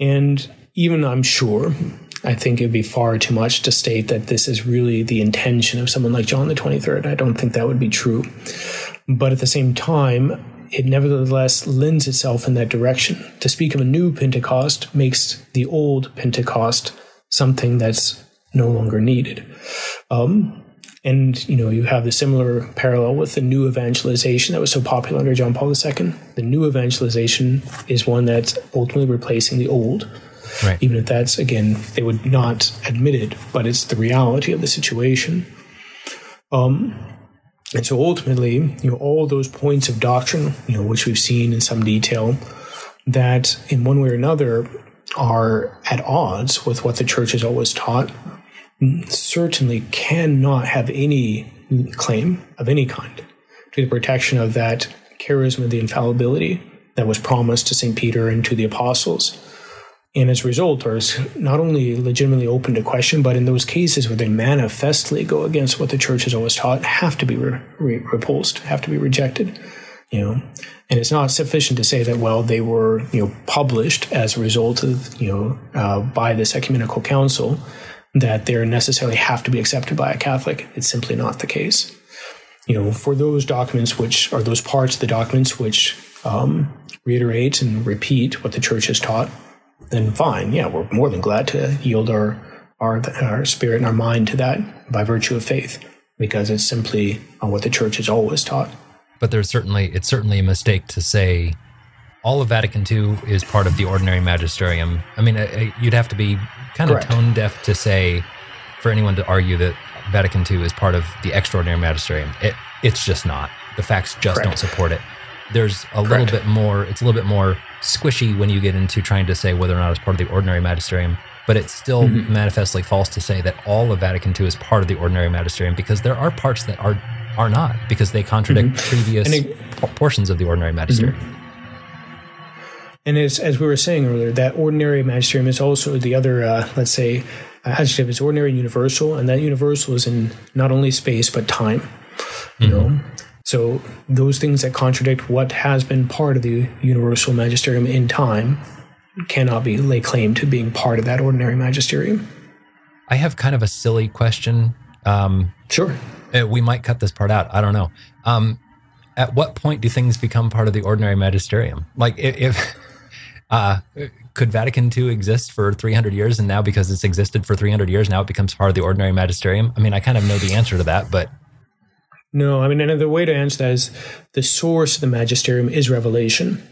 And even I'm sure, I think it'd be far too much to state that this is really the intention of someone like John the 23rd. I don't think that would be true. But at the same time, it nevertheless lends itself in that direction. To speak of a new Pentecost makes the old Pentecost something that's no longer needed. Um, and you know, you have the similar parallel with the new evangelization that was so popular under John Paul II. The new evangelization is one that's ultimately replacing the old. Right. Even if that's again, they would not admit it, but it's the reality of the situation. Um, and so ultimately, you know, all those points of doctrine, you know, which we've seen in some detail, that in one way or another are at odds with what the church has always taught certainly cannot have any claim of any kind to the protection of that charism of the infallibility that was promised to St. Peter and to the apostles. And as a result, are not only legitimately open to question, but in those cases where they manifestly go against what the church has always taught, have to be re- re- repulsed, have to be rejected. You know, and it's not sufficient to say that well they were you know published as a result of you know uh, by this ecumenical council that they necessarily have to be accepted by a Catholic. It's simply not the case. You know, for those documents which are those parts of the documents which um, reiterate and repeat what the Church has taught, then fine. Yeah, we're more than glad to yield our our our spirit and our mind to that by virtue of faith, because it's simply what the Church has always taught. But there's certainly it's certainly a mistake to say all of Vatican II is part of the ordinary magisterium. I mean, you'd have to be kind of tone deaf to say for anyone to argue that Vatican II is part of the extraordinary magisterium. It, it's just not. The facts just Correct. don't support it. there's a little bit more. It's a little bit more squishy when you get into trying to say whether or not it's part of the ordinary magisterium. But it's still Mhm. manifestly false to say that all of Vatican II is part of the ordinary magisterium because there are parts that are are not because they contradict previous Mm-hmm. And it- Mm-hmm. portions of the ordinary magisterium. And as, as we were saying earlier, that ordinary magisterium is also the other, uh, let's say, adjective is ordinary and universal, and that universal is in not only space but time. You know, so those things that contradict what has been part of the universal magisterium in time cannot be lay claim to being part of that ordinary magisterium. I have kind of a silly question. Um, Sure. Uh, we might cut this part out. I don't know. Um, at what point do things become part of the ordinary magisterium? Like, if, if uh, could Vatican II exist for 300 years, and now because it's existed for 300 years, now it becomes part of the ordinary magisterium? I mean, I kind of know the answer to that, but No, I mean, another way to answer that is the source of the magisterium is revelation.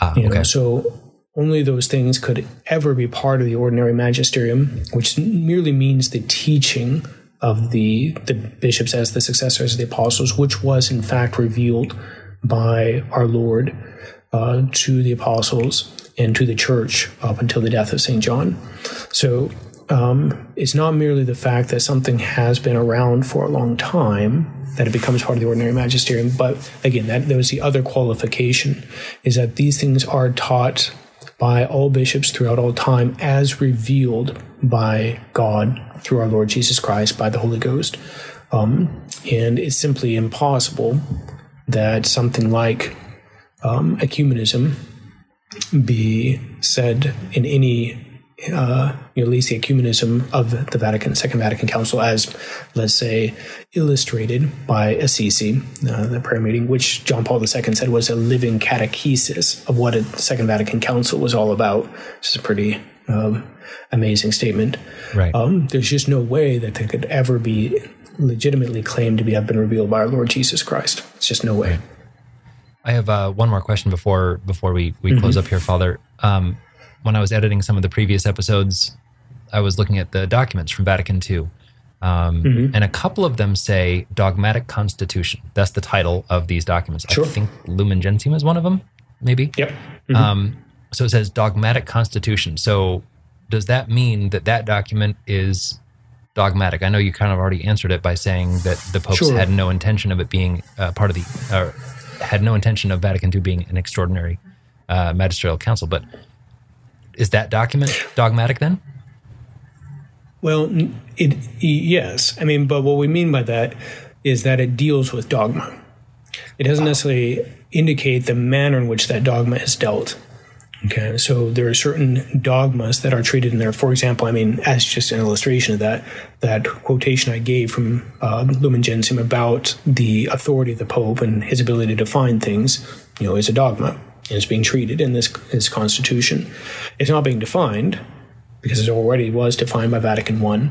ah, You okay, know, so only those things could ever be part of the ordinary magisterium, which merely means the teaching of the the bishops as the successors of the apostles, which was in fact revealed by our Lord uh, to the apostles and to the church up until the death of Saint John. So um, it's not merely the fact that something has been around for a long time that it becomes part of the ordinary magisterium, but again, that there was the other qualification is that these things are taught by all bishops throughout all time as revealed by God through our Lord Jesus Christ by the Holy Ghost. Um, and it's simply impossible that something like um, ecumenism be said in any uh, you know, at least the ecumenism of the Vatican, Second Vatican Council, as let's say illustrated by Assisi, uh, the prayer meeting, which John Paul II said was a living catechesis of what a Second Vatican Council was all about. This is a pretty um, amazing statement. right. Um, there's just no way that they could ever be legitimately claimed to be have been revealed by our Lord Jesus Christ. It's just no way. I have uh, one more question before before we we close up here, Father. Um, when I was editing some of the previous episodes, I was looking at the documents from Vatican II, um, and a couple of them say "dogmatic constitution." That's the title of these documents. Sure. I think Lumen Gentium is one of them, maybe. Yep. Um, so it says dogmatic constitution. So does that mean that that document is dogmatic? I know you kind of already answered it by saying that the popes Sure. had no intention of it being uh, part of the, uh, had no intention of Vatican II being an extraordinary uh, magisterial council. But is that document dogmatic then? Well, it yes. I mean, but what we mean by that is that it deals with dogma. It doesn't necessarily indicate the manner in which that dogma is dealt. Okay, so there are certain dogmas that are treated in there. For example, I mean, as just an illustration of that, that quotation I gave from uh, Lumen Gentium about the authority of the Pope and his ability to define things, you know, is a dogma and it's being treated in this this constitution. It's not being defined because it already was defined by Vatican I,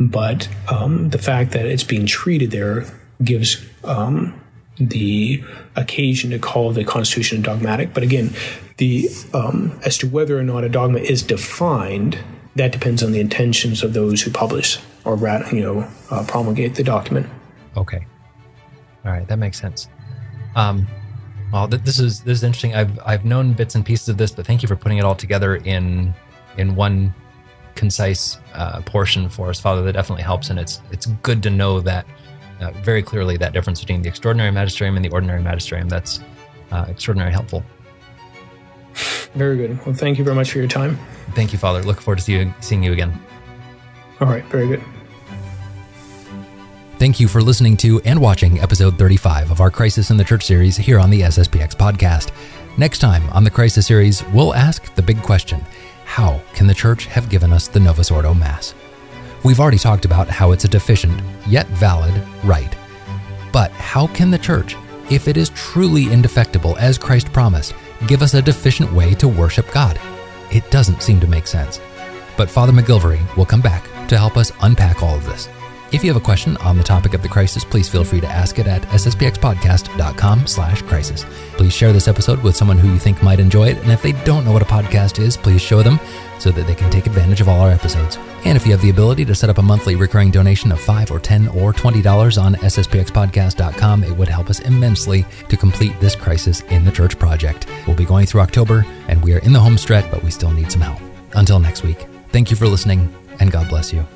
but um, the fact that it's being treated there gives um, the occasion to call the Constitution dogmatic. But again, the um, as to whether or not a dogma is defined, that depends on the intentions of those who publish or you know uh, promulgate the document. Okay. All right, that makes sense. Um, well, th- this is this is interesting. I've I've known bits and pieces of this, but thank you for putting it all together in in one concise uh, portion for us, Father. That definitely helps, and it's it's good to know that uh, very clearly that difference between the extraordinary magisterium and the ordinary magisterium. That's uh, extraordinarily helpful. Very good. Well, thank you very much for your time. Thank you, Father. Look forward to see you, seeing you again. All right, very good. Thank you for listening to and watching episode 35 of our Crisis in the Church series here on the SSPX podcast. Next time on the Crisis series, we'll ask the big question How can the church have given us the Novus Ordo Mass? We've already talked about how it's a deficient, yet valid, right. But how can the church, if it is truly indefectible as Christ promised, give us a deficient way to worship God? It doesn't seem to make sense. But Father McGilvery will come back to help us unpack all of this. If you have a question on the topic of the crisis, please feel free to ask it at sspxpodcast.com slash crisis. Please share this episode with someone who you think might enjoy it, and if they don't know what a podcast is, please show them so that they can take advantage of all our episodes. And if you have the ability to set up a monthly recurring donation of 5 or 10 or $20 on sspxpodcast.com, it would help us immensely to complete this Crisis in the Church project. We'll be going through October, and we are in the home stretch, but we still need some help. Until next week, thank you for listening, and God bless you.